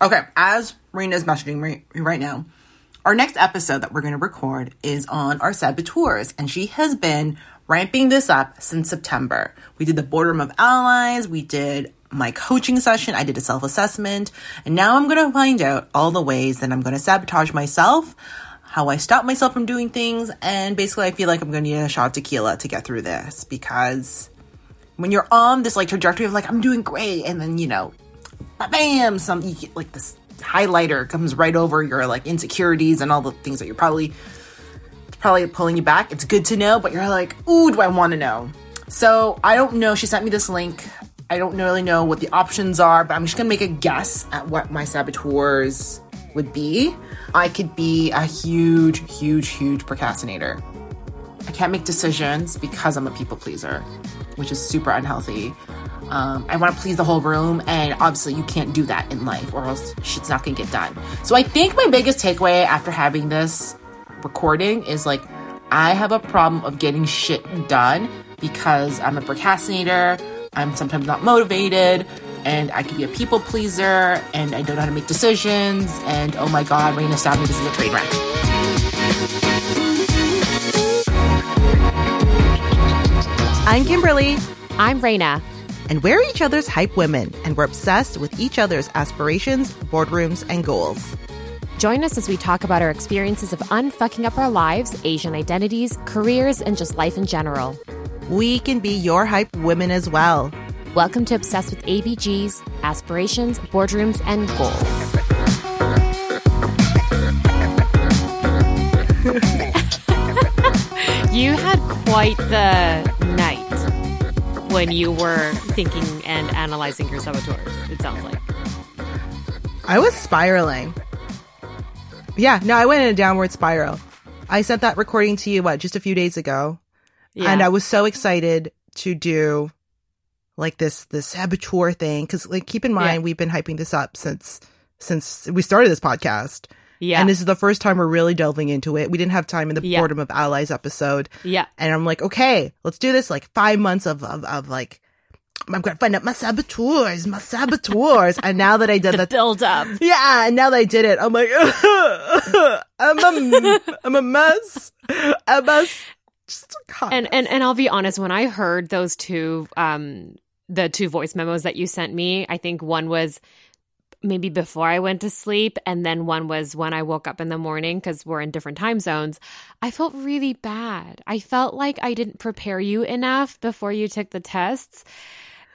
Okay, as Reina's messaging me right now, our next episode that we're going to record is on our saboteurs, and she has been ramping this up since September. We did the boardroom of allies, we did my coaching session, I did a self assessment, and now I'm going to find out all the ways that I'm going to sabotage myself, how I stop myself from doing things, and basically, I feel like I'm going to need a shot of tequila to get through this because when you're on this like trajectory of like I'm doing great, and then you know bam, some you get, like this highlighter comes right over your like insecurities and all the things that you're probably probably pulling you back. It's good to know, but you're like, ooh, do I want to know? So I don't know. She sent me this link. I don't really know what the options are, but I'm just gonna make a guess at what my saboteurs would be. I could be a huge, huge, huge procrastinator. I can't make decisions because I'm a people pleaser, which is super unhealthy. Um, I want to please the whole room, and obviously, you can't do that in life, or else shit's not gonna get done. So, I think my biggest takeaway after having this recording is like, I have a problem of getting shit done because I'm a procrastinator, I'm sometimes not motivated, and I can be a people pleaser, and I don't know how to make decisions, and oh my god, Reina stabbed me, this is a train wreck. I'm Kimberly. I'm Reina. And we're each other's hype women, and we're obsessed with each other's aspirations, boardrooms, and goals. Join us as we talk about our experiences of unfucking up our lives, Asian identities, careers, and just life in general. We can be your hype women as well. Welcome to Obsessed with ABGs, Aspirations, Boardrooms, and Goals. you had quite the night when you were thinking and analyzing your saboteurs, it sounds like. I was spiraling. Yeah, no, I went in a downward spiral. I sent that recording to you, what, just a few days ago. Yeah. And I was so excited to do like this, this saboteur thing. Cause like, keep in mind, Yeah. we've been hyping this up since, since we started this podcast. Yeah. And this is the first time we're really delving into it. We didn't have time in the Yeah. Boardroom of Allies episode. yeah. And I'm like, okay, let's do this. Like five months of, of, of like, I'm going to find out my saboteurs, my saboteurs. and now that I did The that, build up. yeah, and now that I did it, I'm like, I'm a, I'm a mess. A mess. Just a and mess. and and I'll be honest, when I heard those two um the two voice memos that you sent me, I think one was maybe before I went to sleep and then one was when I woke up in the morning cuz we're in different time zones. I felt really bad. I felt like I didn't prepare you enough before you took the tests.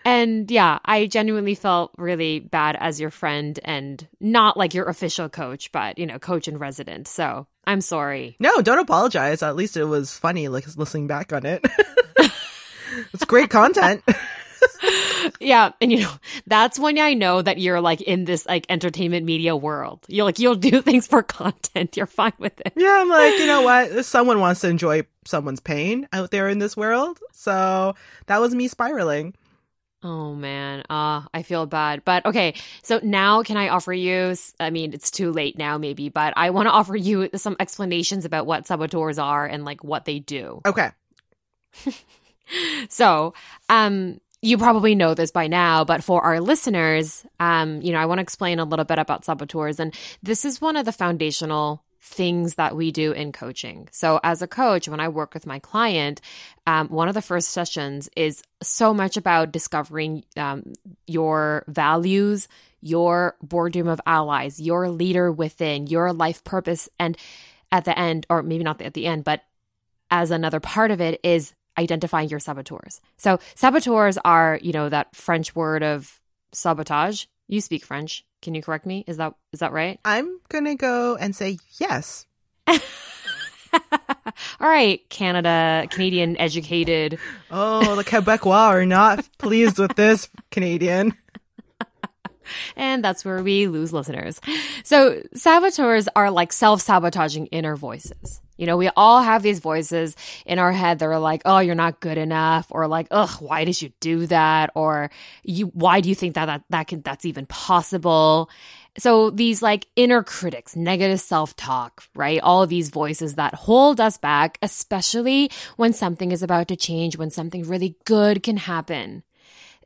And yeah, I genuinely felt really bad as your friend and not like your official coach, but you know, coach and resident. So, I'm sorry. no, don't apologize. At least it was funny, like listening back on it. it's great content. Yeah, and you know, that's when I know that you're like in this like entertainment media world. You're like you'll do things for content. You're fine with it. Yeah, I'm like, you know what? Someone wants to enjoy someone's pain out there in this world. So that was me spiraling. Oh man, uh, I feel bad. But okay, so now can I offer you I mean, it's too late now maybe, but I want to offer you some explanations about what saboteurs are and like what they do. Okay. So, um, you probably know this by now, but for our listeners, um, you know, I want to explain a little bit about saboteurs. And this is one of the foundational things that we do in coaching. So, as a coach, when I work with my client, um, one of the first sessions is so much about discovering um, your values, your boardroom of allies, your leader within, your life purpose. And at the end, or maybe not at the end, but as another part of it is identifying your saboteurs. So saboteurs are, you know, that French word of sabotage. You speak French. Can you correct me? Is that is that right? I'm going to go and say yes. All right, Canada, Canadian educated. Oh, the Quebecois are not pleased with this, Canadian. And that's where we lose listeners. So saboteurs are like self-sabotaging inner voices. You know, we all have these voices in our head that are like, "Oh, you're not good enough," or like, "Ugh, why did you do that?" or "You, why do you think that that that can that's even possible?" So these like inner critics, negative self-talk, right? All of these voices that hold us back, especially when something is about to change, when something really good can happen.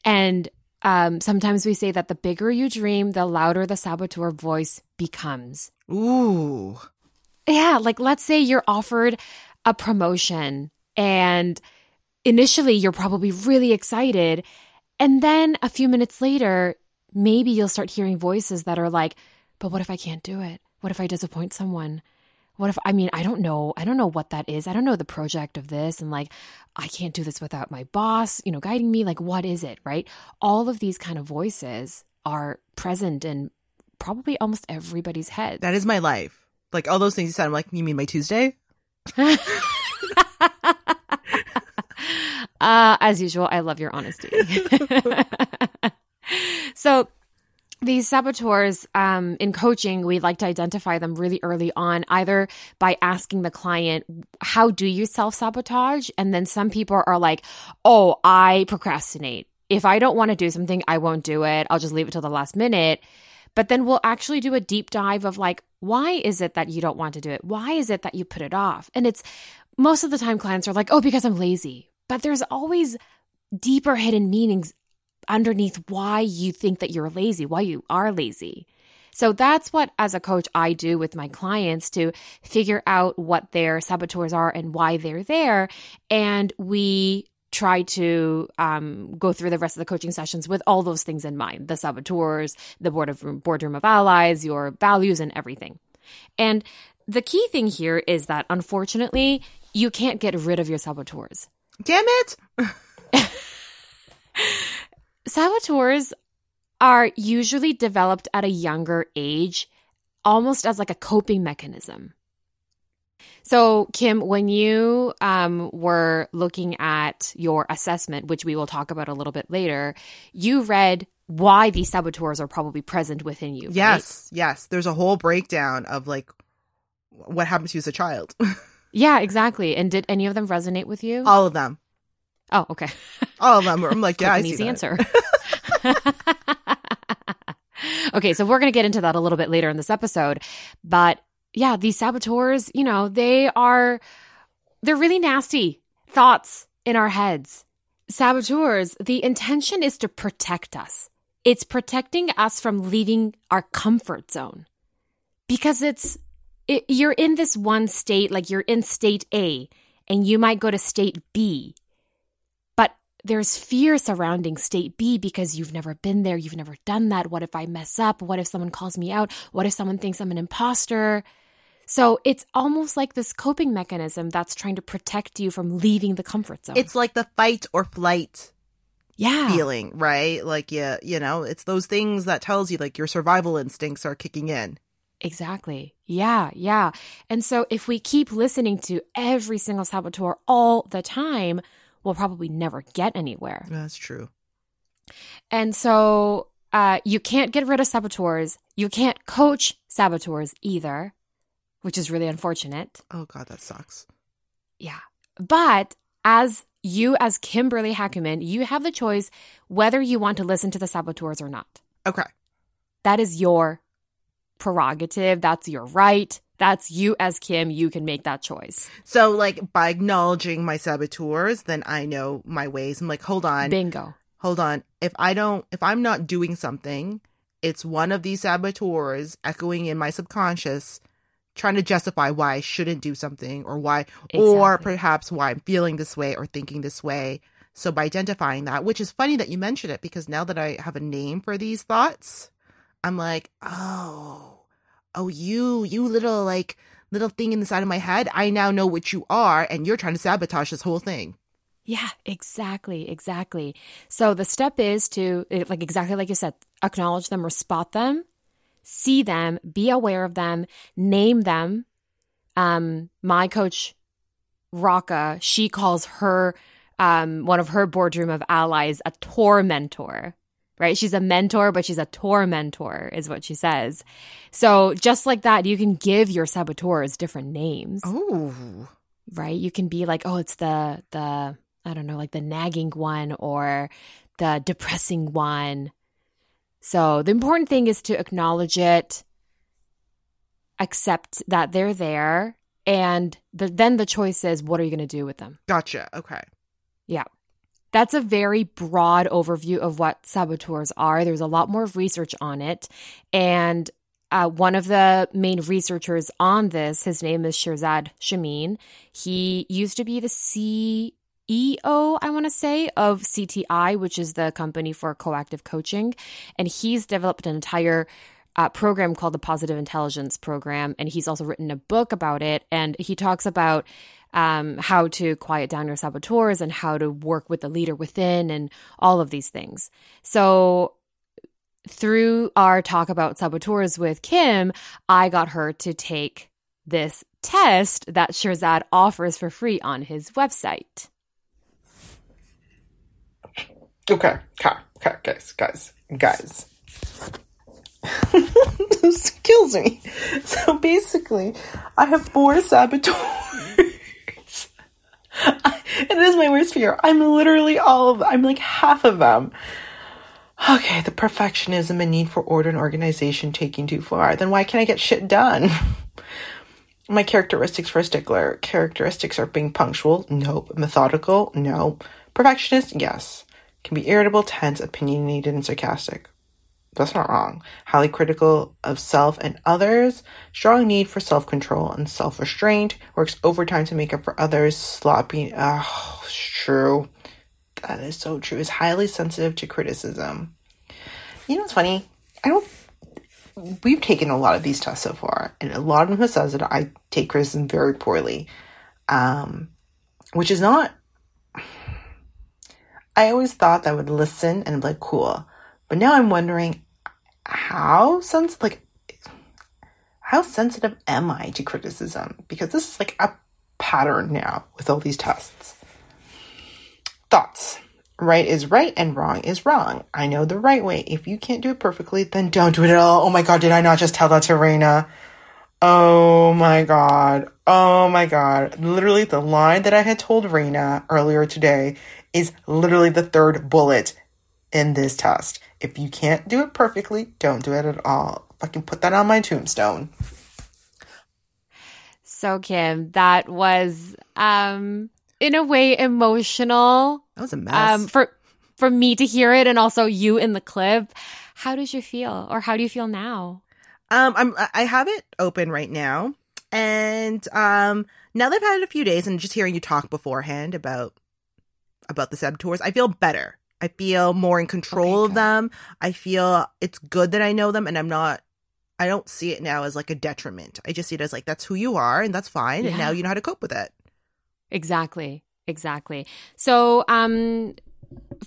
And um, sometimes we say that the bigger you dream, the louder the saboteur voice becomes. Ooh. Yeah, like let's say you're offered a promotion and initially you're probably really excited. And then a few minutes later, maybe you'll start hearing voices that are like, but what if I can't do it? What if I disappoint someone? What if, I mean, I don't know. I don't know what that is. I don't know the project of this. And like, I can't do this without my boss, you know, guiding me. Like, what is it? Right. All of these kind of voices are present in probably almost everybody's head. That is my life. Like all those things you said, I'm like, you mean my Tuesday? uh, as usual, I love your honesty. so, these saboteurs um, in coaching, we like to identify them really early on, either by asking the client, How do you self sabotage? And then some people are like, Oh, I procrastinate. If I don't want to do something, I won't do it. I'll just leave it till the last minute. But then we'll actually do a deep dive of like, why is it that you don't want to do it? Why is it that you put it off? And it's most of the time clients are like, oh, because I'm lazy. But there's always deeper hidden meanings underneath why you think that you're lazy, why you are lazy. So that's what, as a coach, I do with my clients to figure out what their saboteurs are and why they're there. And we try to um, go through the rest of the coaching sessions with all those things in mind the saboteurs, the board of, boardroom of allies, your values, and everything. And the key thing here is that unfortunately, you can't get rid of your saboteurs. Damn it! saboteurs are usually developed at a younger age, almost as like a coping mechanism. So, Kim, when you um, were looking at your assessment, which we will talk about a little bit later, you read why these saboteurs are probably present within you. Yes, right? yes. There's a whole breakdown of like what happens to you as a child. yeah, exactly. And did any of them resonate with you? All of them. Oh, okay. All of them. I'm like, yeah, I an see easy that. answer. okay, so we're going to get into that a little bit later in this episode, but yeah, these saboteurs, you know, they are, they're really nasty thoughts in our heads. Saboteurs, the intention is to protect us. It's protecting us from leaving our comfort zone because it's, it, you're in this one state, like you're in state A and you might go to state B. But there's fear surrounding state B because you've never been there. You've never done that. What if I mess up? What if someone calls me out? What if someone thinks I'm an imposter? So it's almost like this coping mechanism that's trying to protect you from leaving the comfort zone. It's like the fight or flight yeah. feeling, right? Like yeah, you know, it's those things that tells you like your survival instincts are kicking in. Exactly. Yeah, yeah. And so if we keep listening to every single saboteur all the time, we'll probably never get anywhere. That's true. And so uh, you can't get rid of saboteurs. You can't coach saboteurs either which is really unfortunate. Oh god, that sucks. Yeah. But as you as Kimberly Hackerman, you have the choice whether you want to listen to the saboteurs or not. Okay. That is your prerogative, that's your right. That's you as Kim, you can make that choice. So like by acknowledging my saboteurs, then I know my ways. I'm like, hold on. Bingo. Hold on. If I don't if I'm not doing something, it's one of these saboteurs echoing in my subconscious trying to justify why I shouldn't do something or why, exactly. or perhaps why I'm feeling this way or thinking this way. So by identifying that, which is funny that you mentioned it because now that I have a name for these thoughts, I'm like, oh, oh, you, you little like little thing in the side of my head. I now know what you are, and you're trying to sabotage this whole thing. Yeah, exactly, exactly. So the step is to, like exactly like you said, acknowledge them or spot them see them, be aware of them, name them. Um, my coach, Raka, she calls her um, one of her boardroom of allies a tormentor, right? She's a mentor, but she's a tormentor, is what she says. So just like that, you can give your saboteurs different names. Oh, right. You can be like, oh, it's the the I don't know, like the nagging one or the depressing one so the important thing is to acknowledge it, accept that they're there, and the, then the choice is what are you going to do with them? Gotcha. Okay. Yeah. that's a very broad overview of what saboteurs are. There's a lot more research on it. And uh, one of the main researchers on this, his name is Shirzad Chamine. He used to be the CEO, I want to say, of CTI, which is the company for coactive coaching. And he's developed an entire uh, program called the Positive Intelligence Program. And he's also written a book about it. And he talks about um, how to quiet down your saboteurs and how to work with the leader within and all of these things. So through our talk about saboteurs with Kim, I got her to take this test that Shirzad offers for free on his website. Okay, okay, okay, guys, guys, guys. this kills me. So basically, I have four saboteurs. it is my worst fear. I'm literally all of I'm like half of them. Okay, the perfectionism and need for order and organization taking too far. Then why can't I get shit done? my characteristics for a stickler. Characteristics are being punctual. Nope. Methodical. No. Perfectionist. Yes. Can be irritable, tense, opinionated, and sarcastic. That's not wrong. Highly critical of self and others. Strong need for self control and self restraint. Works overtime to make up for others. Sloppy. Oh, true. That is so true. Is highly sensitive to criticism. You know what's funny? I don't. We've taken a lot of these tests so far, and a lot of them have said that I take criticism very poorly, um, which is not. I always thought that I would listen and be like, cool. But now I'm wondering how sensitive, like, how sensitive am I to criticism? Because this is like a pattern now with all these tests. Thoughts. Right is right and wrong is wrong. I know the right way. If you can't do it perfectly, then don't do it at all. Oh my god, did I not just tell that to Raina? Oh my god. Oh my god. Literally, the line that I had told Raina earlier today is literally the third bullet in this test. If you can't do it perfectly, don't do it at all. Fucking put that on my tombstone. So Kim, that was um in a way emotional. That was a mess. Um for for me to hear it and also you in the clip. How did you feel or how do you feel now? Um I'm I have it open right now. And um now that I've had it a few days and just hearing you talk beforehand about about the saboteurs, I feel better. I feel more in control okay, of them. I feel it's good that I know them and I'm not I don't see it now as like a detriment. I just see it as like that's who you are and that's fine yeah. and now you know how to cope with it. Exactly. Exactly. So, um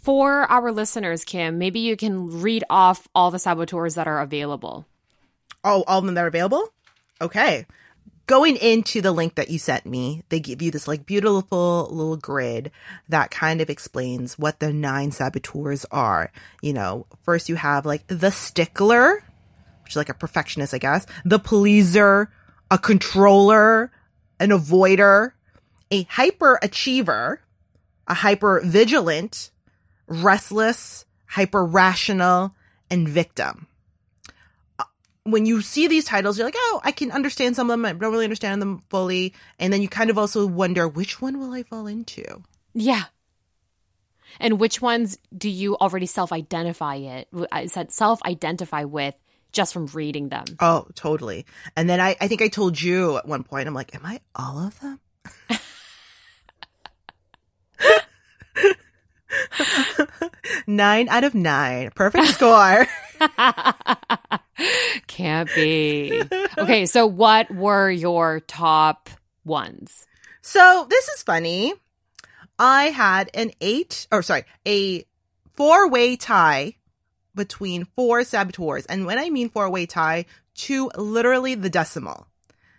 for our listeners, Kim, maybe you can read off all the saboteurs that are available. Oh, all of them that are available? Okay going into the link that you sent me, they give you this like beautiful little grid that kind of explains what the nine saboteurs are. You know, first you have like the stickler, which is like a perfectionist, I guess, the pleaser, a controller, an avoider, a hyper achiever, a hyper vigilant, restless, hyper rational, and victim when you see these titles, you're like, oh, I can understand some of them. I don't really understand them fully. And then you kind of also wonder, which one will I fall into? Yeah. And which ones do you already self identify it? I said self identify with just from reading them. Oh, totally. And then I, I think I told you at one point, I'm like, am I all of them? nine out of nine. Perfect score. Can't be. Okay, so what were your top ones? So this is funny. I had an eight, or sorry, a four way tie between four saboteurs. And when I mean four way tie, to literally the decimal.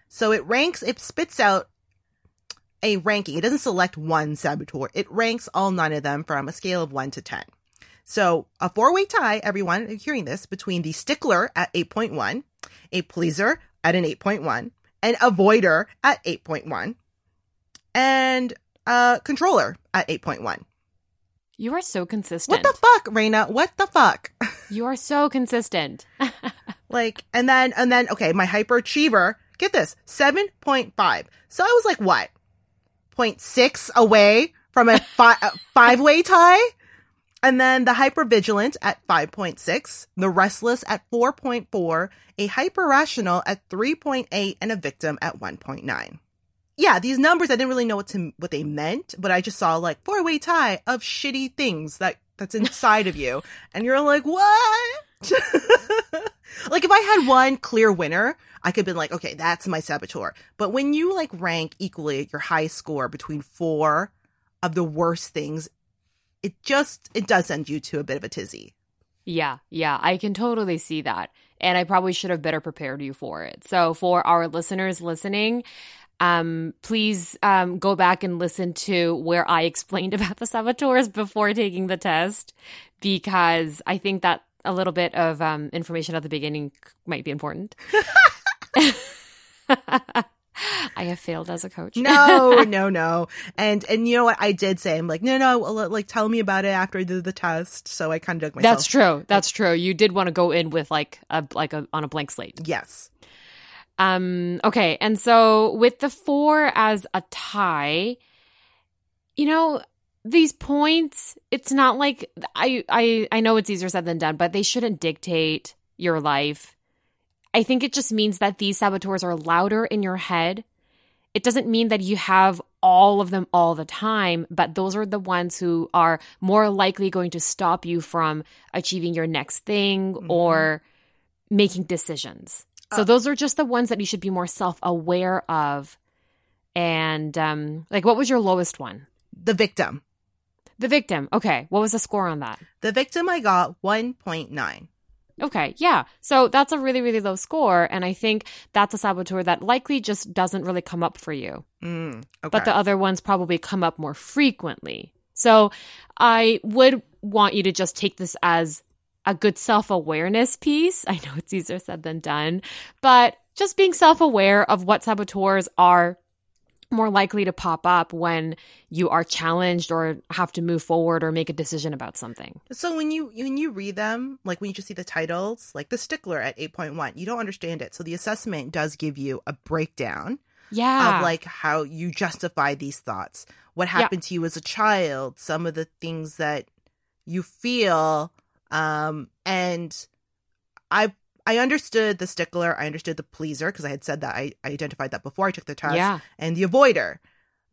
So it ranks, it spits out a ranking. It doesn't select one saboteur. It ranks all nine of them from a scale of one to 10. So a four way tie, everyone hearing this, between the stickler at 8.1, a pleaser at an 8.1, an avoider at 8.1, and a controller at 8.1. You are so consistent. What the fuck, Raina? What the fuck? You are so consistent. like, and then, and then, okay, my hyperachiever, get this, 7.5. So I was like, what? 0.6 away from a, fi- a five-way tie. And then the hypervigilant at 5.6, the restless at 4.4, a hyper-rational at 3.8, and a victim at 1.9. Yeah, these numbers I didn't really know what to what they meant, but I just saw like four-way tie of shitty things that that's inside of you. And you're like, what? like if I had one clear winner, I could have been like, okay, that's my saboteur. But when you like rank equally your high score between four of the worst things, it just it does send you to a bit of a tizzy. Yeah, yeah, I can totally see that. And I probably should have better prepared you for it. So for our listeners listening, um, please um, go back and listen to where I explained about the saboteurs before taking the test, because I think that a little bit of um, information at the beginning might be important. I have failed as a coach. no, no, no. And and you know what? I did say I'm like, no, no, well, like tell me about it after I did the test. So I kind of dug myself. That's true. That's true. You did want to go in with like a like a on a blank slate. Yes. Um. Okay. And so with the four as a tie, you know these points. It's not like I I I know it's easier said than done, but they shouldn't dictate your life. I think it just means that these saboteurs are louder in your head. It doesn't mean that you have all of them all the time, but those are the ones who are more likely going to stop you from achieving your next thing mm-hmm. or making decisions. So those are just the ones that you should be more self-aware of. And um like what was your lowest one? The victim. The victim. Okay. What was the score on that? The victim I got 1.9. Okay, yeah. So that's a really, really low score. And I think that's a saboteur that likely just doesn't really come up for you. Mm, okay. But the other ones probably come up more frequently. So I would want you to just take this as a good self awareness piece. I know it's easier said than done, but just being self aware of what saboteurs are more likely to pop up when you are challenged or have to move forward or make a decision about something. So when you when you read them, like when you just see the titles, like the stickler at 8.1, you don't understand it. So the assessment does give you a breakdown yeah. of like how you justify these thoughts. What happened yeah. to you as a child, some of the things that you feel um and I I understood the stickler. I understood the pleaser because I had said that. I, I identified that before I took the test. Yeah. And the avoider.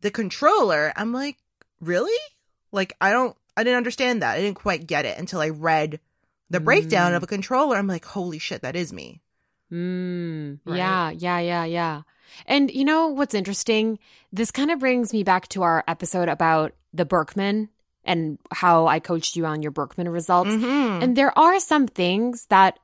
The controller, I'm like, really? Like, I don't, I didn't understand that. I didn't quite get it until I read the breakdown Mm. of a controller. I'm like, holy shit, that is me. Mm, Right? Yeah, yeah, yeah, yeah. And you know what's interesting? This kind of brings me back to our episode about the Birkman and how I coached you on your Birkman results. Mhm. And there are some things that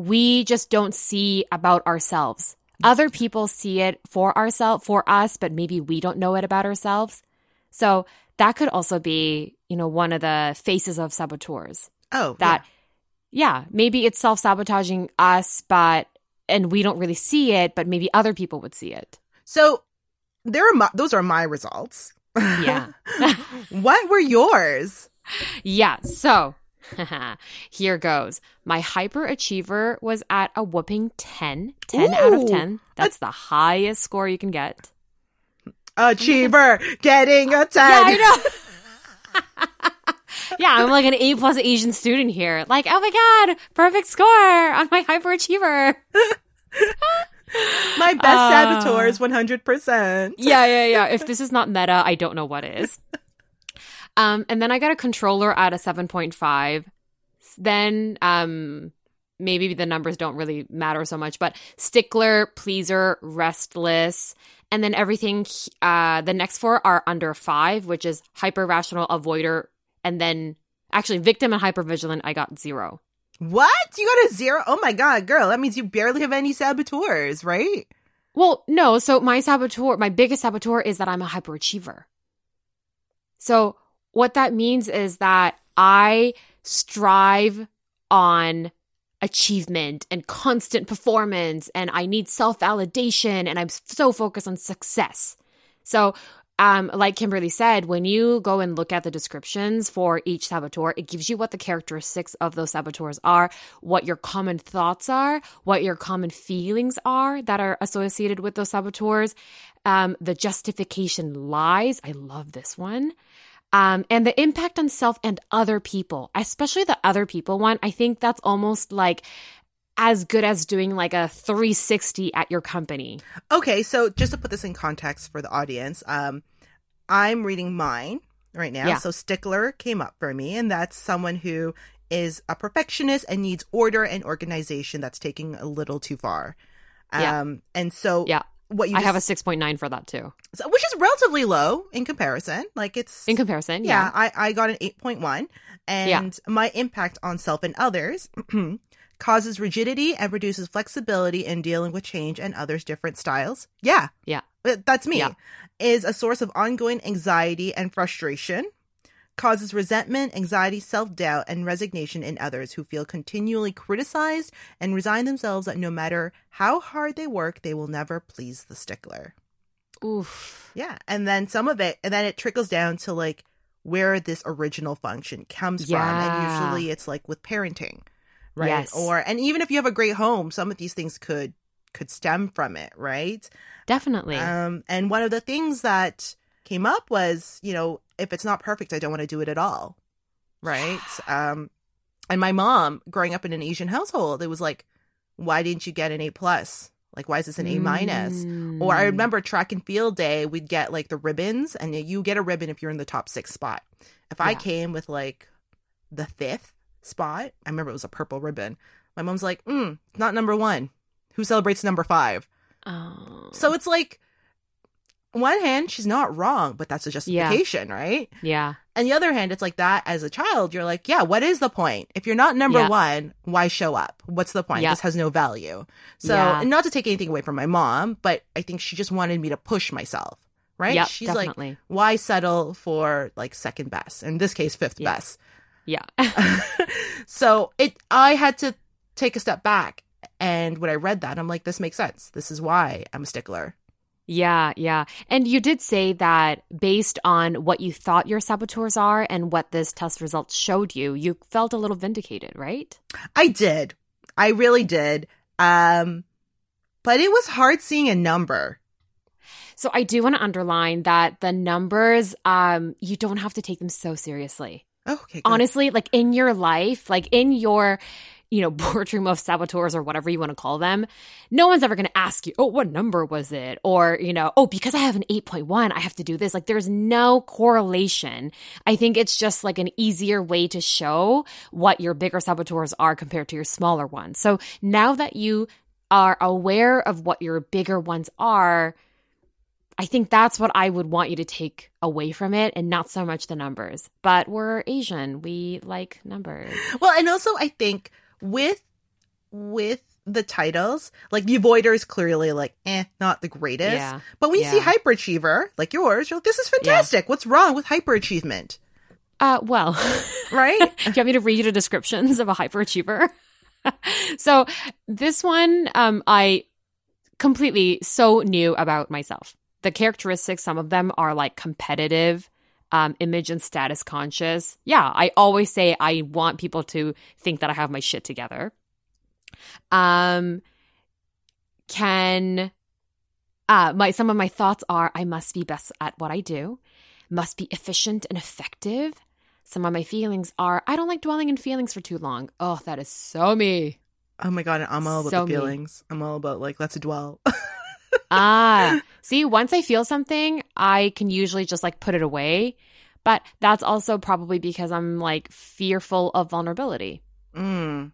we just don't see about ourselves. Other people see it for ourselves, for us, but maybe we don't know it about ourselves. So that could also be, you know, one of the faces of saboteurs. Oh, That, yeah, maybe it's self sabotaging us, but, and we don't really see it, but maybe other people would see it. So there are my, those are my results. Yeah. what were yours? Yeah. So here goes. My hyperachiever was at a whooping 10. 10 out of 10. That's the highest score you can get. Achiever getting a 10. Yeah, I know. yeah, I'm like an A plus Asian student here. Like, oh my God, perfect score on my hyperachiever. My best Uh, saboteur is 100%. yeah, yeah, yeah. If this is not meta, I don't know what is. Um, and then I got a controller at a 7.5. Then, um, maybe the numbers don't really matter so much, but stickler, pleaser, restless, and then everything, uh, the next four are under five, which is hyper rational, avoider, and then actually victim and hypervigilant, I got zero. What? You got a zero? Oh my god, girl. That means you barely have any saboteurs, right? Well, no. So my saboteur, my biggest saboteur is that I'm a hyperachiever. So what that means is that I strive on achievement and constant performance and I need self-validation and I'm so focused on success. So um, like Kimberly said, when you go and look at the descriptions for each saboteur, it gives you what the characteristics of those saboteurs are, what your common thoughts are, what your common feelings are that are associated with those saboteurs, um, the justification lies. I love this one. Um, and the impact on self and other people, especially the other people one, I think that's almost like as good as doing like a 360 at your company. Okay, so just to put this in context for the audience, um, I'm reading mine right now. Yeah. So Stickler came up for me, and that's someone who is a perfectionist and needs order and organization that's taking a little too far. Yeah. Um, and so Yeah. What you I have a 6.9 for that too. so- which is relatively low in comparison. Like it's In comparison, yeah, yeah. I, I got an 8.1 and my impact on self and others causes rigidity and reduces flexibility in dealing with change and others different styles yeah Yeah. That's me Yeah. is a source of ongoing anxiety and frustration causes resentment anxiety self-doubt and resignation in others who feel continually criticized and resign themselves that no matter how hard they work they will never please the stickler Oof. yeah. And then some of it, and then it trickles down to like where this original function comes from. And usually it's like with parenting, right? Yes. Or, and even if you have a great home, some of these things could, could stem from it, right? Definitely. Um, and one of the things that came up was, you know, if it's not perfect, I don't want to do it at all. Right. Um, and my mom growing up in an Asian household, it was like, why didn't you get an A plus? Like, why is this an A minus? Or I Mm. remember track and field day, we'd get like the ribbons, and you get a ribbon if you're in the top six spot. If I came with like the fifth spot, I remember it was a purple ribbon. My mom's like, mm, not number one. Who celebrates number five? Oh. So it's like, one hand, she's not wrong, but that's a justification, right? yeah. And the other hand, it's like that as a child, you're like, yeah, what is the point? If you're not number Yeah. one, why show up? What's the point? Yeah. This has no value. So, Yeah. not to take anything away from my mom, but I think she just wanted me to push myself, right? Yep, She's definitely. like, why settle for like second best? In this case, fifth Yeah. best. Yeah. so it, I had to take a step back. And when I read that, I'm like, this makes sense. This is why I'm a stickler. Yeah, yeah. And you did say that based on what you thought your saboteurs are and what this test results showed you, you felt a little vindicated, right? I did. I really did. Um, but it was hard seeing a number. So I do want to underline that the numbers, um, you don't have to take them so seriously. Oh, okay. good. Honestly, like in your life, like in your, you know, boardroom of saboteurs or whatever you want to call them, no one's ever going to ask you, oh, what number was it? Or, you know, oh, because I have an 8.1, I have to do this. Like there's no correlation. I think it's just like an easier way to show what your bigger saboteurs are compared to your smaller ones. So now that you are aware of what your bigger ones are, I think that's what I would want you to take away from it and not so much the numbers. But we're Asian. We like numbers. Well, and also I think with with the titles, like the avoider is clearly like, eh, not the greatest. Yeah. But when you see hyperachiever, like yours, you're like, this is fantastic. What's wrong with hyperachievement? Uh, well, Right? do you want me to read you the descriptions of a hyperachiever? so this one, um, I completely so knew about myself. The characteristics, some of them are like competitive, um, image and status conscious. Yeah, I always say I want people to think that I have my shit together. Um, can uh, my some of my thoughts are I must be best at what I do, must be efficient and effective. Some of my feelings are I don't like dwelling in feelings for too long. Oh, that is so me. oh my god, I'm all about So the me. feelings. I'm all about like let's dwell. ah, see, once I feel something, I can usually just like put it away. But that's also probably because I'm like fearful of vulnerability. Mm.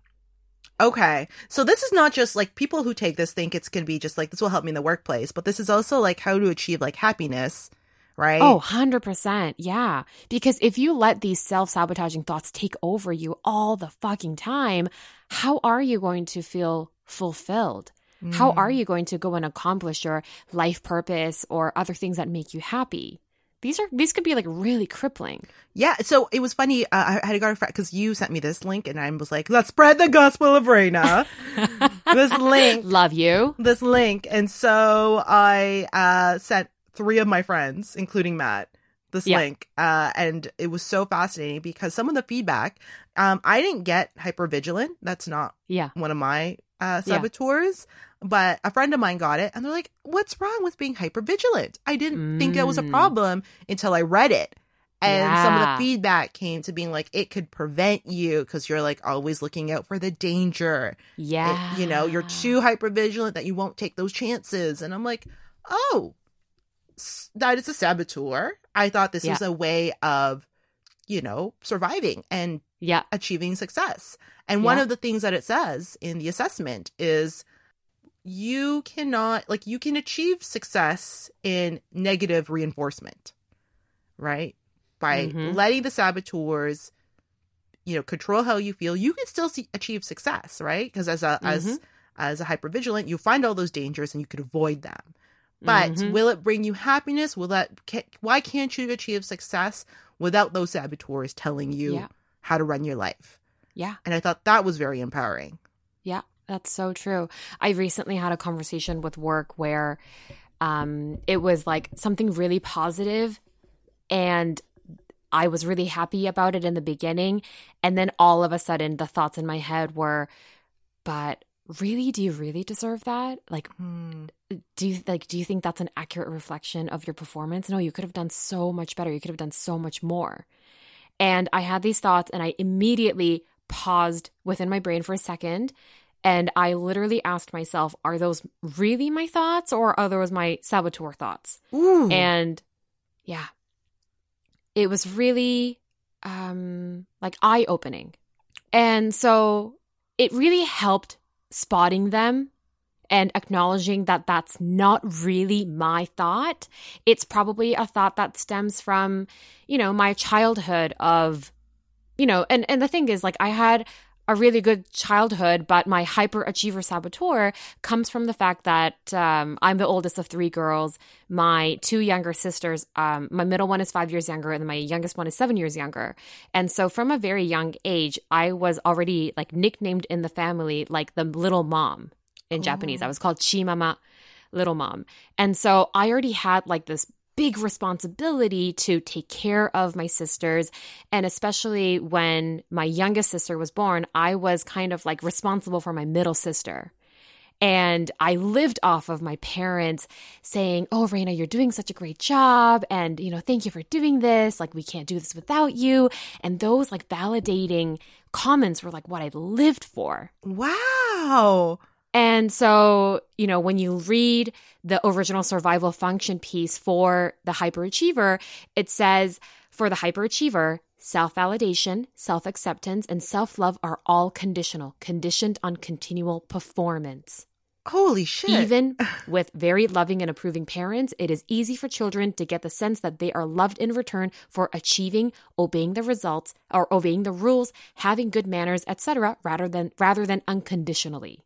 Okay. So this is not just like people who take this think it's going to be just like this will help me in the workplace, but this is also like how to achieve like happiness, right? Oh, 100%. Yeah. Because if you let these self sabotaging thoughts take over you all the fucking time, how are you going to feel fulfilled? How Mm. are you going to go and accomplish your life purpose or other things that make you happy? These are these could be like really crippling. Yeah, so it was funny. Uh, I had a to because you sent me this link, and I was like, "Let's spread the gospel of Reina." this link, Love you. this link, and so I uh, sent three of my friends, including Matt, this Yeah. link, uh, and it was so fascinating because some of the feedback, um, I didn't get hypervigilant. That's not Yeah. one of my uh, Yeah. saboteurs, but a friend of mine got it, and they're like, "What's wrong with being hypervigilant?" I didn't think that was a Mm. problem until I read it, And some of the feedback came to being like, it could prevent you because you're like always looking out for the danger. It- Yeah. you know, you're too hyper vigilant that you won't take those chances. And I'm like, oh, that is a saboteur. I thought this Yeah. was a way of, you know, surviving and Yeah. achieving success. And one of the things that it says in the assessment is you cannot, like, you can achieve success in negative reinforcement, right? By Mhm. letting the saboteurs, you know, control how you feel, you can still see, achieve success, right? Because as a, as, Mhm. as a hypervigilant, you find all those dangers and you could avoid them. But Mhm. will it bring you happiness? Will that, ca- why can't you achieve success without those saboteurs telling you Yeah. How to run your life? Yeah. And I thought that was very empowering. Yeah, that's so true. I recently had a conversation with work where um, it was like something really positive and I was really happy about it in the beginning. And then all of a sudden, the thoughts in my head were, but really, do you really deserve that? Like, Hmm. do you like do you think that's an accurate reflection of your performance no you could have done so much better you could have done so much more and i had these thoughts and i immediately paused within my brain for a second. And i literally asked myself are those really my thoughts or are those my saboteur thoughts? Ooh. and yeah. It was really um like eye opening and so it really helped spotting them and acknowledging that that's not really my thought. It's probably a thought that stems from you know my childhood of you know and and the thing is like i had a really good childhood but my hyperachiever saboteur comes from the fact that um, i'm the oldest of three girls. My two younger sisters um, my middle one is five years younger and my youngest one is seven years younger. And so from a very young age i was already like nicknamed in the family like the little mom in oh. japanese i was called chimama little mom and so i already had like this big responsibility to take care of my sisters and especially when my youngest sister was born i was kind of like responsible for my middle sister and I lived off of my parents saying, Oh, Raina, you're doing such a great job. And, you know, thank you for doing this. Like, we can't do this without you. And those like validating comments were like what I lived for. wow. And so, you know, when you read the original survival function piece for the hyperachiever, it says for the hyperachiever, self validation, self acceptance, and self love are all conditional, conditioned on continual performance. Holy shit. Even with very loving and approving parents, it is easy for children to get the sense that they are loved in return for achieving, obeying the results, or obeying the rules, having good manners, etc., rather than rather than unconditionally.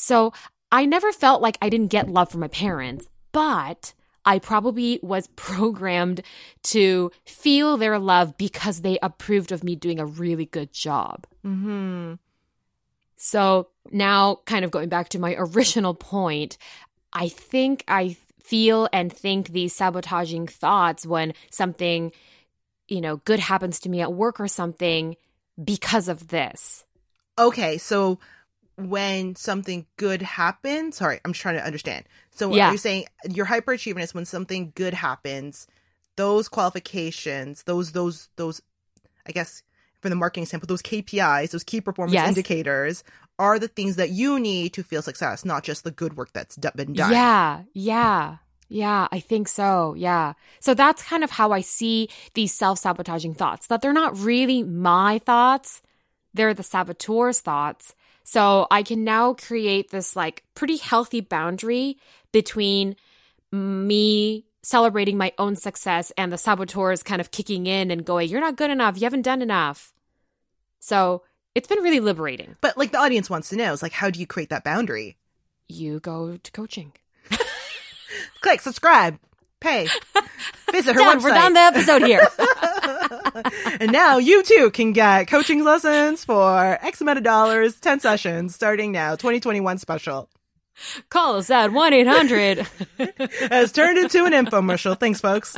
So I never felt like I didn't get love from my parents, but I probably was programmed to feel their love because they approved of me doing a really good job. hmm So now, kind of going back to my original point, I think I feel and think these sabotaging thoughts when something, you know, good happens to me at work or something because of this. Okay, so when something good happens, sorry, I'm just trying to understand. So Yeah. you're saying your hyperachievement is when something good happens, those qualifications, those those those I guess from the marketing standpoint, those KPIs, those key performance Yes. indicators are the things that you need to feel success, not just the good work that's been done. Yeah, yeah, yeah, I think so. Yeah. So that's kind of how I see these self sabotaging thoughts, that they're not really my thoughts, they're the saboteur's thoughts. So I can now create this like pretty healthy boundary between me celebrating my own success and the saboteurs kind of kicking in and going, You're not good enough. You haven't done enough. So it's been really liberating. But like the audience wants to know, is like how do you create that boundary? You go to coaching. Click subscribe, pay, visit her Done. website. We're done the episode here. and now you too can get coaching lessons for X amount of dollars, 10 sessions starting now, 2021 special. Call us at 1 800. Has turned into an infomercial. Thanks, folks.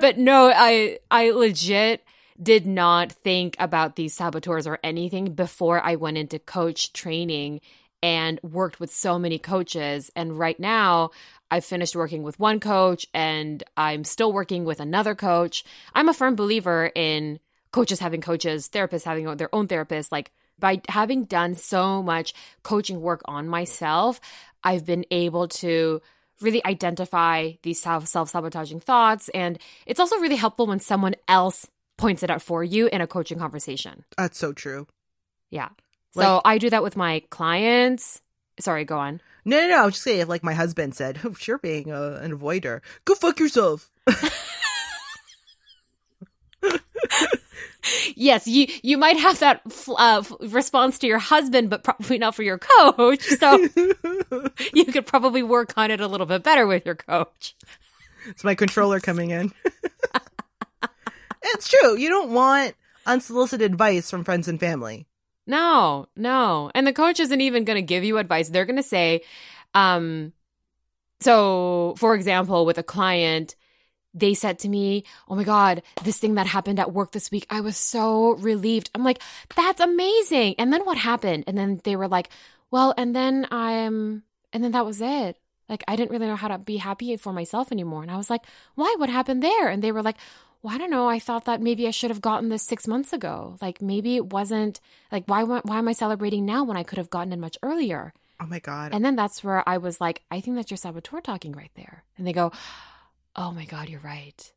But no, I I legit did not think about these saboteurs or anything before I went into coach training and worked with so many coaches. And right now, I've finished working with one coach and I'm still working with another coach. I'm a firm believer in coaches having coaches, therapists having their own therapists. Like by having done so much coaching work on myself, I've been able to really identify these self sabotaging thoughts. And it's also really helpful when someone else points it out for you in a coaching conversation. That's so true. Yeah. So I do that with my clients. Sorry, go on. No, no, no. I was just saying, like my husband said, oh, "You're being uh, an avoider," go fuck yourself. yes, you you might have that uh, response to your husband, but probably not for your coach. So you could probably work on it a little bit better with your coach. It's my controller coming in. it's true. You don't want unsolicited advice from friends and family. No, no. And the coach isn't even going to give you advice. They're going to say, um, so for example, with a client, they said to me, Oh my God, this thing that happened at work this week, I was so relieved. I'm like, That's amazing. And then what happened? And then they were like, Well, and then I'm, and then that was it. Like, I didn't really know how to be happy for myself anymore. And I was like, Why? What happened there? And they were like, well, I don't know. I thought that maybe I should have gotten this six months ago. Like maybe it wasn't like why why am I celebrating now when I could have gotten it much earlier? Oh my god! And then that's where I was like, I think that's your saboteur talking right there. And they go, Oh my God, you're right.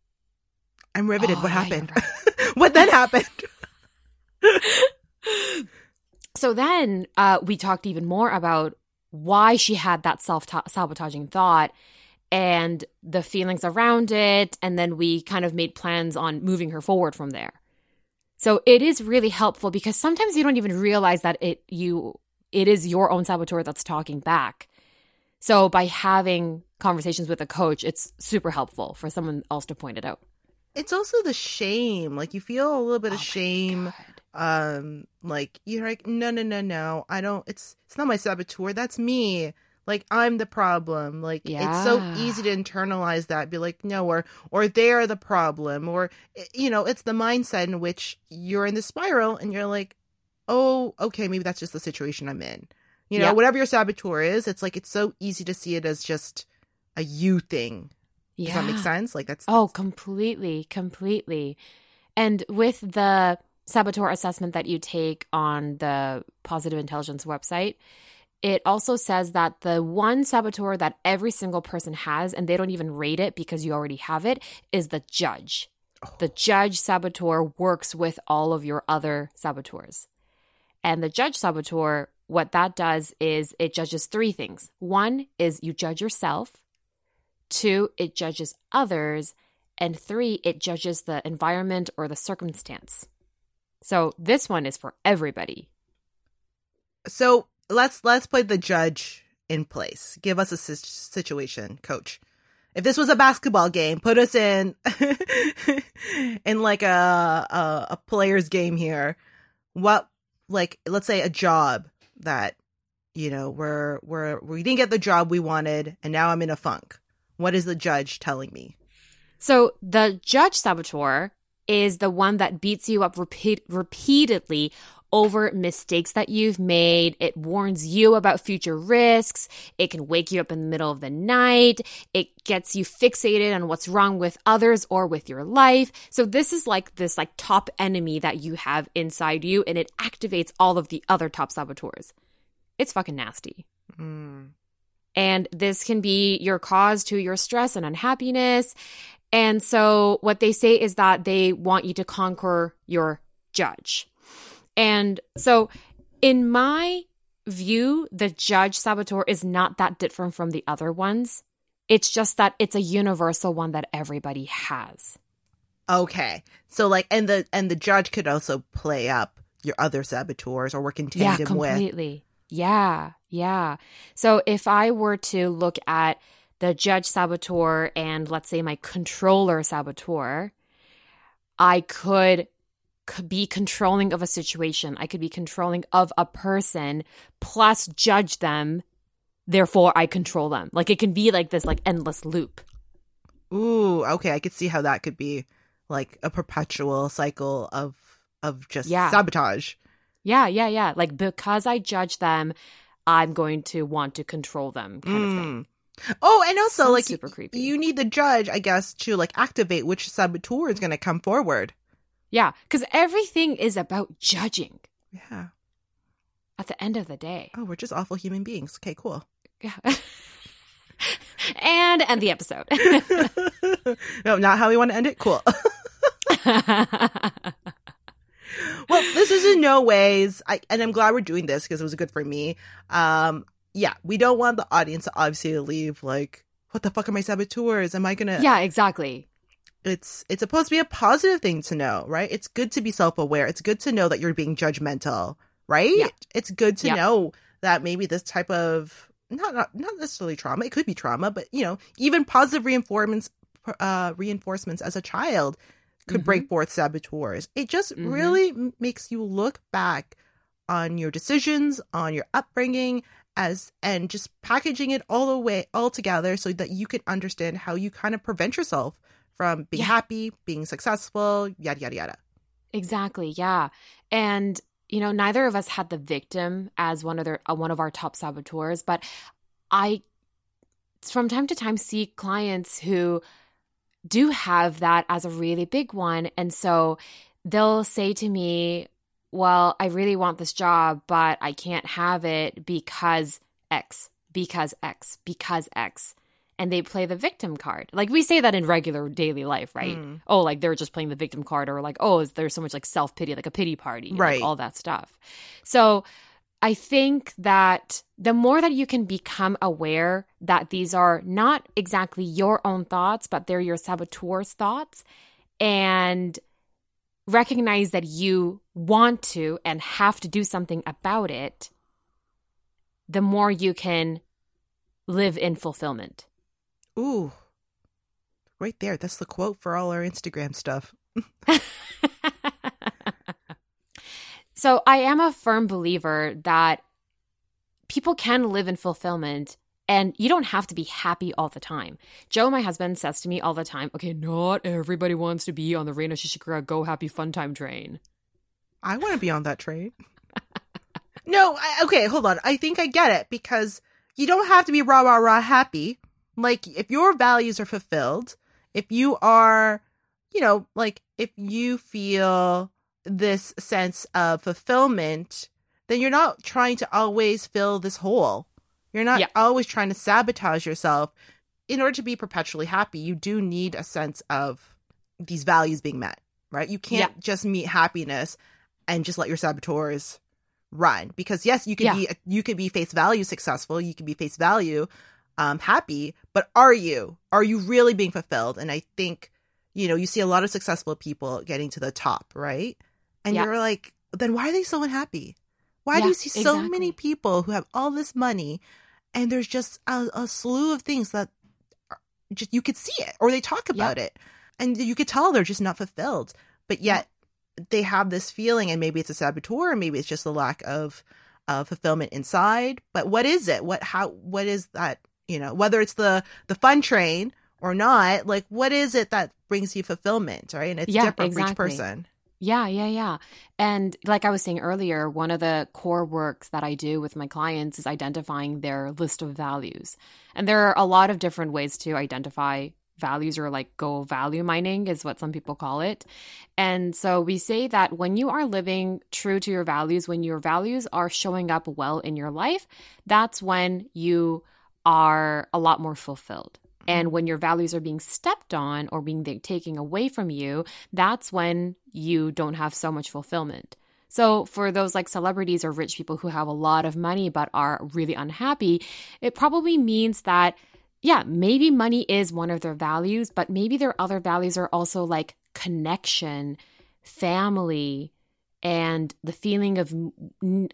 I'm riveted. Oh, what yeah, happened? Right. what then happened? so then uh, we talked even more about why she had that self sabotaging thought and the feelings around it. And then we kind of made plans on moving her forward from there. So it is really helpful because sometimes you don't even realize that it you it is your own saboteur that's talking back. So by having conversations with a coach, it's super helpful for someone else to point it out. It's also the shame. Like you feel a little bit of oh shame. Um, like you're like, no, no, no, no. I don't it's it's not my saboteur. That's me. Like I'm the problem. Like yeah. it's so easy to internalize that. Be like, no, or or they're the problem. Or eh, you know, it's the mindset in which you're in the spiral and you're like, oh, okay, maybe that's just the situation I'm in. You know, yeah. whatever your saboteur is, it's like it's so easy to see it as just a you thing. Yeah. Does that make sense? Like that's, Oh, completely, completely. And with the saboteur assessment that you take on the Positive Intelligence website, it also says that the one saboteur that every single person has, and they don't even rate it because you already have it, is the judge. Oh. The judge saboteur works with all of your other saboteurs. And the judge saboteur what that does is it judges three things. One is you judge yourself, two, it judges others, and three, it judges the environment or the circumstance. So this one is for everybody. So let's let's put the judge in place. Give us a situation, coach. If this was a basketball game, put us in in like a, a a player's game here. What like let's say a job that you know we're we're we didn't get the job we wanted and now i'm in a funk what is the judge telling me so the judge saboteur is the one that beats you up repeat, repeatedly over mistakes that you've made. It warns you about future risks. It can wake you up in the middle of the night. It gets you fixated on what's wrong with others or with your life. So this is like this like top enemy that you have inside you and it activates all of the other top saboteurs. It's fucking nasty. Mm. And this can be your cause to your stress and unhappiness. And so what they say is that they want you to conquer your judge. And so in my view, the judge saboteur is not that different from the other ones. It's just that it's a universal one that everybody has. Okay. So like and the and the judge could also play up your other saboteurs or work in tandem yeah, completely. with. Yeah, yeah. So if I were to look at the judge saboteur and let's say my controller saboteur, I could be controlling of a situation. I could be controlling of a person plus judge them. Therefore, I control them. Like it can be like this, like endless loop. Ooh, okay. I could see how that could be like a perpetual cycle of of just yeah. sabotage. Yeah, yeah, yeah. Like because I judge them, I'm going to want to control them kind of thing. Mm. Oh, and also Sounds like super creepy. you need the judge, I guess, to like activate which saboteur is going to come forward. Yeah, because everything is about judging Yeah. at the end of the day. Oh, we're just awful human beings. Okay, cool. Yeah. and end the episode. no, not how we want to end it. Cool. well, this is in no ways, I, and I'm glad we're doing this because it was good for me. Um, yeah, we don't want the audience to obviously leave like, what the fuck are my saboteurs? Am I gonna? yeah, exactly. It's it's supposed to be a positive thing to know, right? It's good to be self-aware. It's good to know that you're being judgmental, right? Yeah. It's good to Yeah. know that maybe this type of not, not not necessarily trauma. It could be trauma, but you know, even positive reinforcements uh reinforcements as a child could Mhm. break forth saboteurs. It just Mhm. really m- makes you look back on your decisions, on your upbringing as and just packaging it all the way all together so that you can understand how you kind of prevent yourself from being Yeah. happy, being successful, yada yada yada. Exactly. Yeah. And you know, neither of us had the victim as one of their uh, one of our top saboteurs, but I from time to time see clients who do have that as a really big one and so they'll say to me, "Well, I really want this job, but I can't have it because X, because X, because X." And they play the victim card. Like we say that in regular daily life, right? Mm. oh, like they're just playing the victim card, or like, oh, there's so much like self pity, like a pity party, like, Right. all that stuff. So I think that the more that you can become aware that these are not exactly your own thoughts, but they're your saboteur's thoughts, and recognize that you want to and have to do something about it, the more you can live in fulfillment. Ooh. Right there. That's the quote for all our Instagram stuff. so I am a firm believer that people can live in fulfillment and you don't have to be happy all the time. Joe, my husband, says to me all the time, okay, not everybody wants to be on the Raina Shishikura Go Happy Fun Time train. I want to be on that train. no, I, okay, hold on. I think I get it because you don't have to be rah rah rah happy. Like if your values are fulfilled, if you are, you know, like if you feel this sense of fulfillment, then you're not trying to always fill this hole. You're not Yeah. always trying to sabotage yourself. In order to be perpetually happy, you do need a sense of these values being met, right? You can't just meet happiness and just let your saboteurs run because yes you can Yeah. be you can be face value successful you can be face value um happy but are you? Are you really being fulfilled? And i think you know you see a lot of successful people getting to the top right? And Yeah. you're like then why are they so unhappy? Why do you see so exactly. many people who have all this money and there's just a, a slew of things that are just you could see it or they talk about it and you could tell they're just not fulfilled but yet they have this feeling and maybe it's a saboteur or maybe it's just a lack of uh, fulfillment inside but what is it? What how what is that you know whether it's the the fun train or not like what is it that brings you fulfillment right and it's Yeah, different for each exactly. person Yeah, yeah, yeah. And like I was saying earlier, one of the core works that I do with my clients is identifying their list of values. And there are a lot of different ways to identify values or like go value mining is what some people call it. And so we say that when you are living true to your values, when your values are showing up well in your life, that's when you are a lot more fulfilled. Mm-hmm. And when your values are being stepped on or being taken away from you, that's when you don't have so much fulfillment. So, for those like celebrities or rich people who have a lot of money but are really unhappy, it probably means that, yeah, maybe money is one of their values, but maybe their other values are also like connection, family, and the feeling of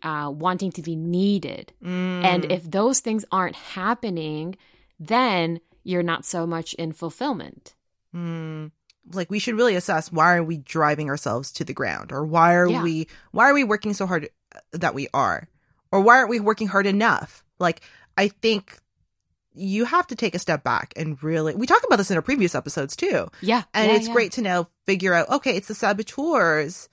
uh, wanting to be needed. And Mm. if those things aren't happening, then you're not so much in fulfillment. Mm. like we should really assess why are we driving ourselves to the ground or why are Yeah. we why are we working so hard that we are or why aren't we working hard enough like i think you have to take a step back and really we talked about this in our previous episodes too Yeah. and yeah, it's yeah. great to know figure out okay it's the saboteurs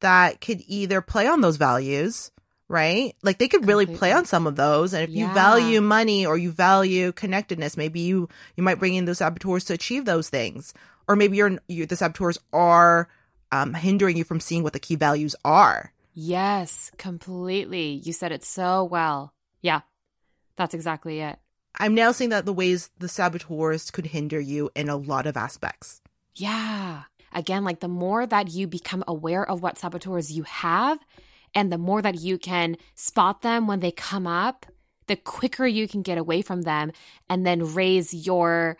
that could either play on those values right? Like they could really play on some of those. And if you value money or you value connectedness, maybe you you might bring in those saboteurs to achieve those things. Or maybe you're you the saboteurs are um, hindering you from seeing what the key values are. Yes, completely. You said it so well. Yeah, that's exactly it. I'm now seeing that the ways the saboteurs could hinder you in a lot of aspects. Yeah. Again, like the more that you become aware of what saboteurs you have, and the more that you can spot them when they come up, the quicker you can get away from them and then raise your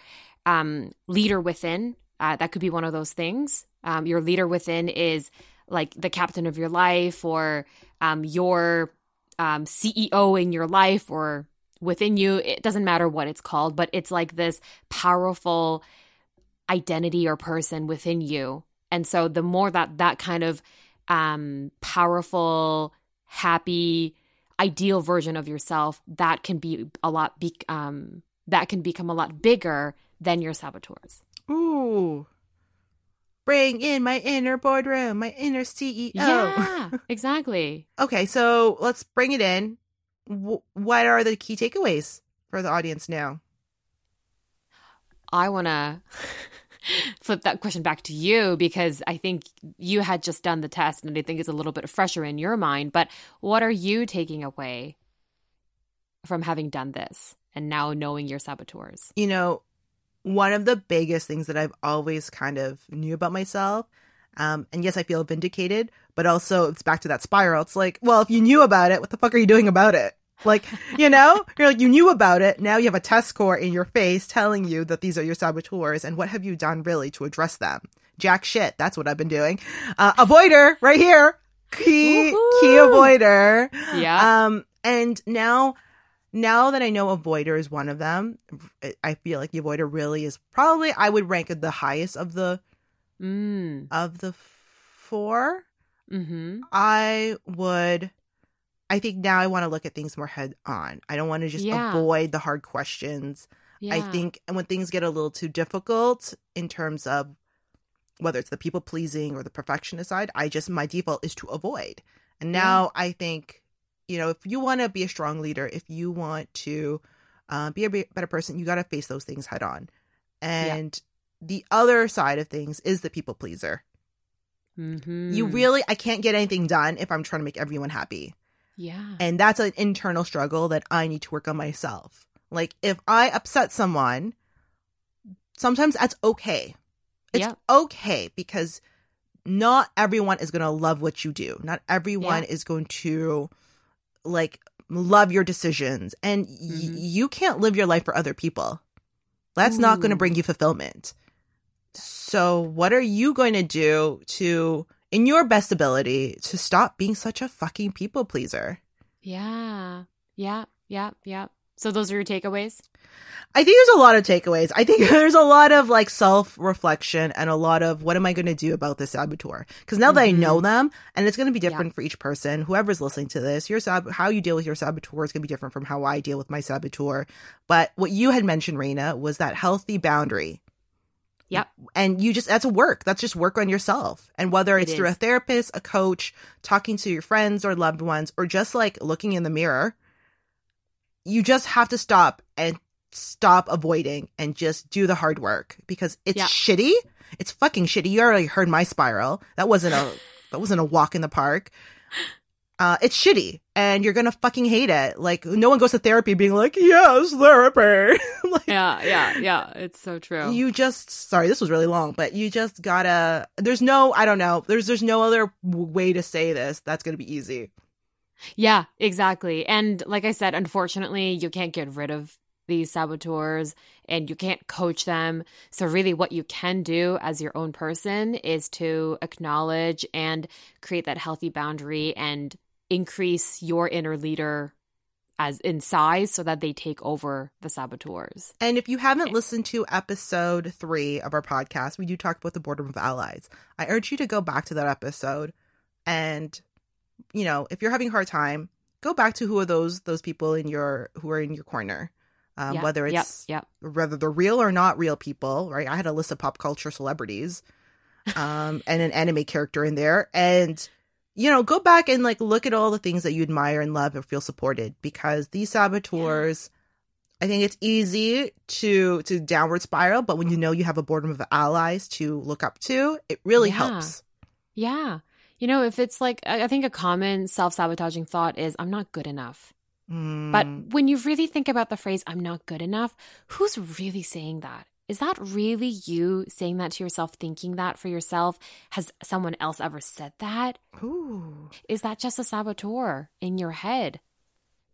um, leader within. Uh, that could be one of those things. Um, your leader within is like the captain of your life or um, your um, CEO in your life or within you. It doesn't matter what it's called, but it's like this powerful identity or person within you. And so the more that that kind of um, powerful, happy, ideal version of yourself, that can be a lot be- um, that can become a lot bigger than your saboteurs. Ooh. Bring in my inner boardroom, my inner CEO. Yeah, exactly. Okay, so let's bring it in. W- what are the key takeaways for the audience now? I want to flip that question back to you because I think you had just done the test and I think it's a little bit fresher in your mind. But what are you taking away from having done this and now knowing your saboteurs? You know, one of the biggest things that I've always kind of knew about myself, um, and yes, I feel vindicated, but also it's back to that spiral. It's like, well, if you knew about it, what the fuck are you doing about it? Like, you know, you're like, you knew about it. Now you have a test score in your face telling you that these are your saboteurs. And what have you done really to address them? Jack shit. That's what I've been doing. Uh, avoider right here. Key, key avoider. Yeah. Um, and now, now that I know avoider is one of them, I feel like the avoider really is probably, I would rank it the highest of the, Mm. of the four. Mm-hmm. I would I think now I want to look at things more head on. I don't want to just Yeah. avoid the hard questions. Yeah. I think and when things get a little too difficult in terms of whether it's the people pleasing or the perfectionist side, I just my default is to avoid. And now I think, you know, if you want to be a strong leader, if you want to uh, be a better person, you got to face those things head on. And the other side of things is the people pleaser. Mm-hmm. You really, I can't get anything done if I'm trying to make everyone happy. Yeah. And that's an internal struggle that I need to work on myself. Like, if I upset someone, sometimes that's okay. It's Yep. okay because not everyone is going to love what you do. Not everyone Yeah. is going to like love your decisions. And y- Mhm. you can't live your life for other people. That's not going to bring you fulfillment. So, what are you going to do to, in your best ability, to stop being such a fucking people pleaser? Yeah. Yeah. Yeah. Yeah. So those are your takeaways? I think there's a lot of takeaways. I think there's a lot of like self reflection and a lot of what am I going to do about this saboteur? Because now that I know mm-hmm. them, and it's going to be different for each person, whoever's listening to this, your sab- how you deal with your saboteur is going to be different from how I deal with my saboteur. But what you had mentioned, Raina, was that healthy boundary. Yep. And you just, that's a work. That's just work on yourself. And whether It it's through a therapist, a coach, talking to your friends or loved ones, or just like looking in the mirror, you just have to stop and stop avoiding and just do the hard work because it's Yeah. shitty. It's fucking shitty. You already heard my spiral. That wasn't a that wasn't a walk in the park. Uh, it's shitty, and you're gonna fucking hate it. Like no one goes to therapy being like, "Yes, therapy." like, Yeah. Yeah. Yeah. It's so true. you just sorry, this was really long, but you just gotta. There's no, I don't know. There's there's no other way to say this. That's gonna be easy. Yeah, exactly. And like I said, unfortunately, you can't get rid of these saboteurs and you can't coach them. So, really, what you can do as your own person is to acknowledge and create that healthy boundary and increase your inner leader as in size so that they take over the saboteurs. And if you haven't listened to episode three of our podcast, we do talk about the boardroom of allies. I urge you to go back to that episode and, you know, if you're having a hard time, go back to who are those those people in your who are in your corner. Um, whether it's yep. whether they're real or not real people, right? I had a list of pop culture celebrities, um, and an anime character in there, and you know, go back and like look at all the things that you admire and love or feel supported because these saboteurs, I think it's easy to to downward spiral, but when you know you have a boardroom of allies to look up to, it really Yeah. helps. Yeah. You know, if it's like, I think a common self sabotaging thought is, I'm not good enough. But Mm, when you really think about the phrase, I'm not good enough, who's really saying that? Is that really you saying that to yourself, thinking that for yourself? Has someone else ever said that? ooh. Is that just a saboteur in your head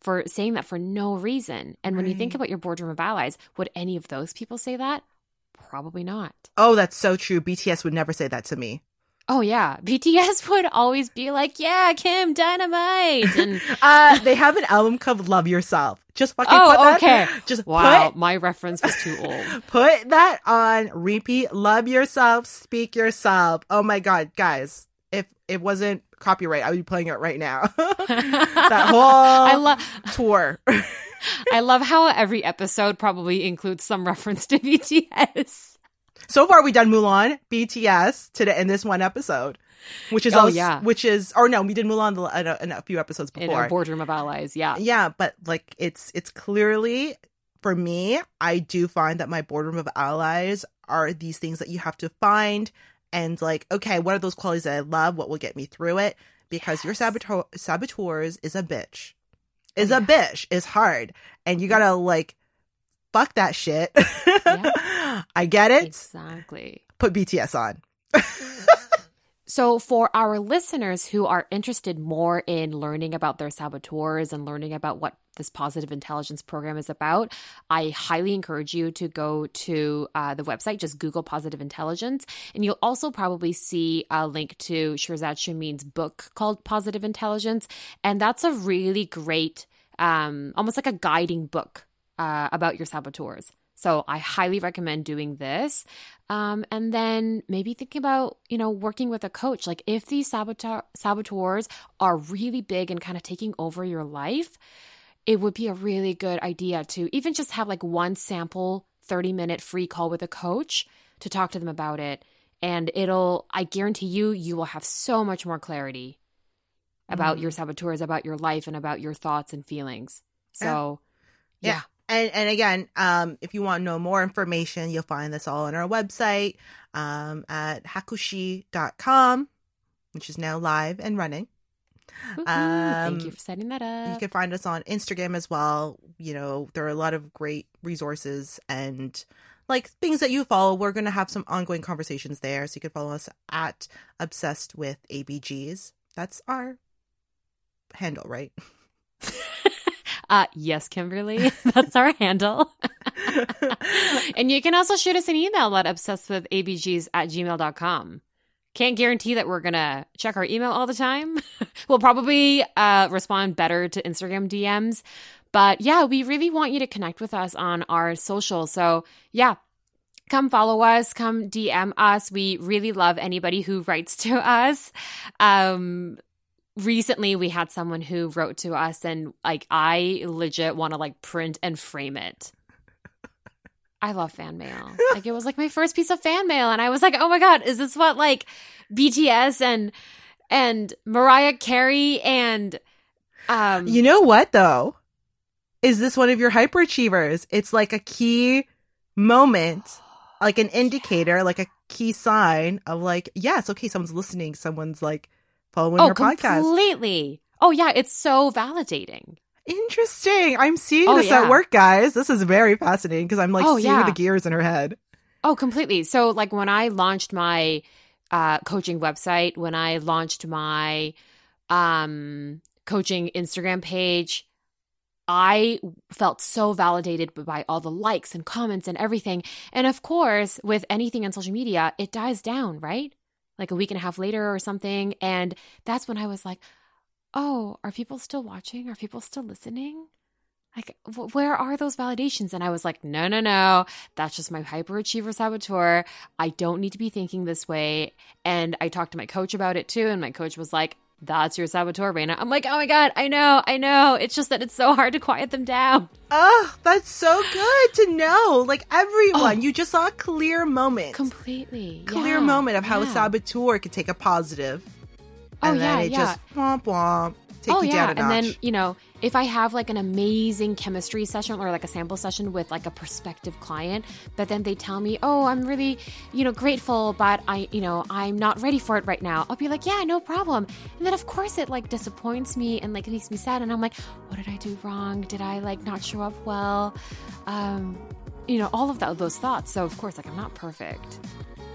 for saying that for no reason? And when you think about your boardroom of allies, would any of those people say that? Probably not. Oh, that's so true. BTS would never say that to me. Oh, yeah. BTS would always be like, yeah, Kim, dynamite. And Uh, they have an album called "Love Yourself." Just fucking Oh, put that. okay. Just wow, put my reference was too old. put that on repeat. Love yourself. Speak yourself. Oh my god, guys! If it wasn't copyright, I would be playing it right now. that whole I love tour. I love how every episode probably includes some reference to BTS. So far, we've done Mulan, BTS today in this one episode, which is Oh, also, yeah. which is or no, we did Mulan the- in a, in a few episodes In before. our boardroom of allies, yeah. yeah but like it's it's clearly for me i do find that my boardroom of allies are these things that you have to find and like okay what are those qualities that i love? What will get me through it? Because your saboteur saboteurs is a bitch. Is Oh, a bitch. Is hard. And you gotta like fuck that shit i get it Exactly. put bts on So, for our listeners who are interested more in learning about their saboteurs and learning about what this positive intelligence program is about, I highly encourage you to go to uh, the website, just Google positive intelligence. And you'll also probably see a link to Shirzad Chamine's book called Positive Intelligence. And that's a really great, um, almost like a guiding book uh, about your saboteurs. So I highly recommend doing this. Um, and then maybe thinking about, you know, working with a coach. Like if these saboteur- saboteurs are really big and kind of taking over your life, it would be a really good idea to even just have like one sample 30 minute free call with a coach to talk to them about it. And it'll, I guarantee you, you will have so much more clarity about your saboteurs, about your life, and about your thoughts and feelings. So, Yeah. yeah. And and again, um, if you want to know more information, you'll find this all on our website um, at hakushi.com, which is now live and running. Um, Thank you for setting that up. You can find us on Instagram as well. You know, there are a lot of great resources and like things that you follow. We're going to have some ongoing conversations there. So you can follow us at Obsessed with ABGs. That's our handle, right? Uh, yes, Kimberly. That's our handle. and you can also shoot us an email at obsessedwithabgs at gmail.com. Can't guarantee that we're going to check our email all the time. we'll probably uh, respond better to Instagram DMs. But yeah, we really want you to connect with us on our social. So yeah, come follow us, come DM us. We really love anybody who writes to us. Um, recently we had someone who wrote to us and like I legit want to like print and frame it. I love fan mail. Like it was like my first piece of fan mail and I was like, "Oh my god, is this what like BTS and and Mariah Carey and um You know what though? Is this one of your hyperachievers? It's like a key moment, like an indicator, like a key sign of like, yes, okay, someone's listening, someone's like following oh, our podcast. completely. Oh yeah, it's so validating. Interesting. I'm seeing Oh, this yeah. at work, guys. This is very fascinating because I'm like Oh, seeing yeah. the gears in her head. Oh, completely. So, like when I launched my uh, coaching website, when I launched my um, coaching Instagram page, I felt so validated by all the likes and comments and everything. And of course, with anything on social media, it dies down, right? Like a week and a half later or something. And that's when I was like, oh, are people still watching? Are people still listening? Like, wh- where are those validations? And I was like, no, no, no. That's just my hyperachiever saboteur. I don't need to be thinking this way. And I talked to my coach about it too. And my coach was like, that's your saboteur, Raina. I'm like, oh my God, I know, I know. It's just that it's so hard to quiet them down. Oh, that's so good to know. Like everyone, Oh. you just saw a clear moment. Completely. clear Yeah, moment of how a saboteur could take a positive. Oh, and then yeah, it yeah. just womp womp. Take oh yeah and then you know if i have like an amazing chemistry session or like a sample session with like a prospective client but then they tell me oh i'm really you know grateful but i you know i'm not ready for it right now i'll be like yeah no problem. And then of course it like disappoints me and like makes me sad and i'm like what did i do wrong? Did i like not show up well? Um you know all of that, those thoughts. So of course like i'm not perfect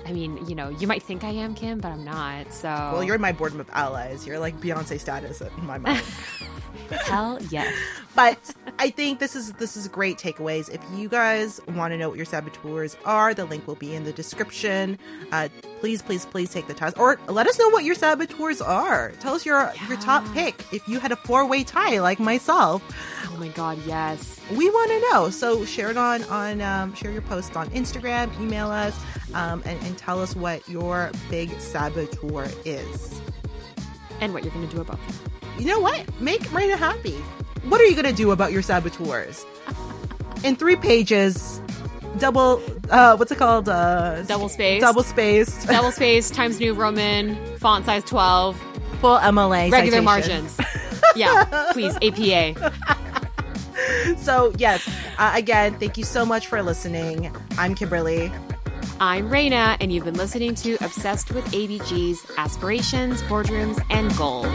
I mean, you know, you might think I am Kim, but I'm not. So, well, you're my boardroom of allies. You're like Beyonce status in my mind. hell yes. but I think this is this is great takeaways. If you guys want to know what your saboteurs are, the link will be in the description. Uh, please, please, please take the test, or let us know what your saboteurs are. Tell us your your top pick. If you had a four way tie like myself, Oh my god, yes. we want to know. So share it on on um, share your posts on Instagram, email us, um, and, and tell us what your big saboteur is. And what you're going to do about them. You know what? Make Raina happy. What are you gonna do about your saboteurs? In three pages, double. Uh, what's it called? Uh, Double space. Double spaced. double space Times New Roman, font size 12, Full MLA. regular citation. margins. yeah, please, APA. So yes, uh, again, thank you so much for listening. I'm Kimberly. I'm Raina, and you've been listening to Obsessed with ABG's Aspirations, Boardrooms, and Goals.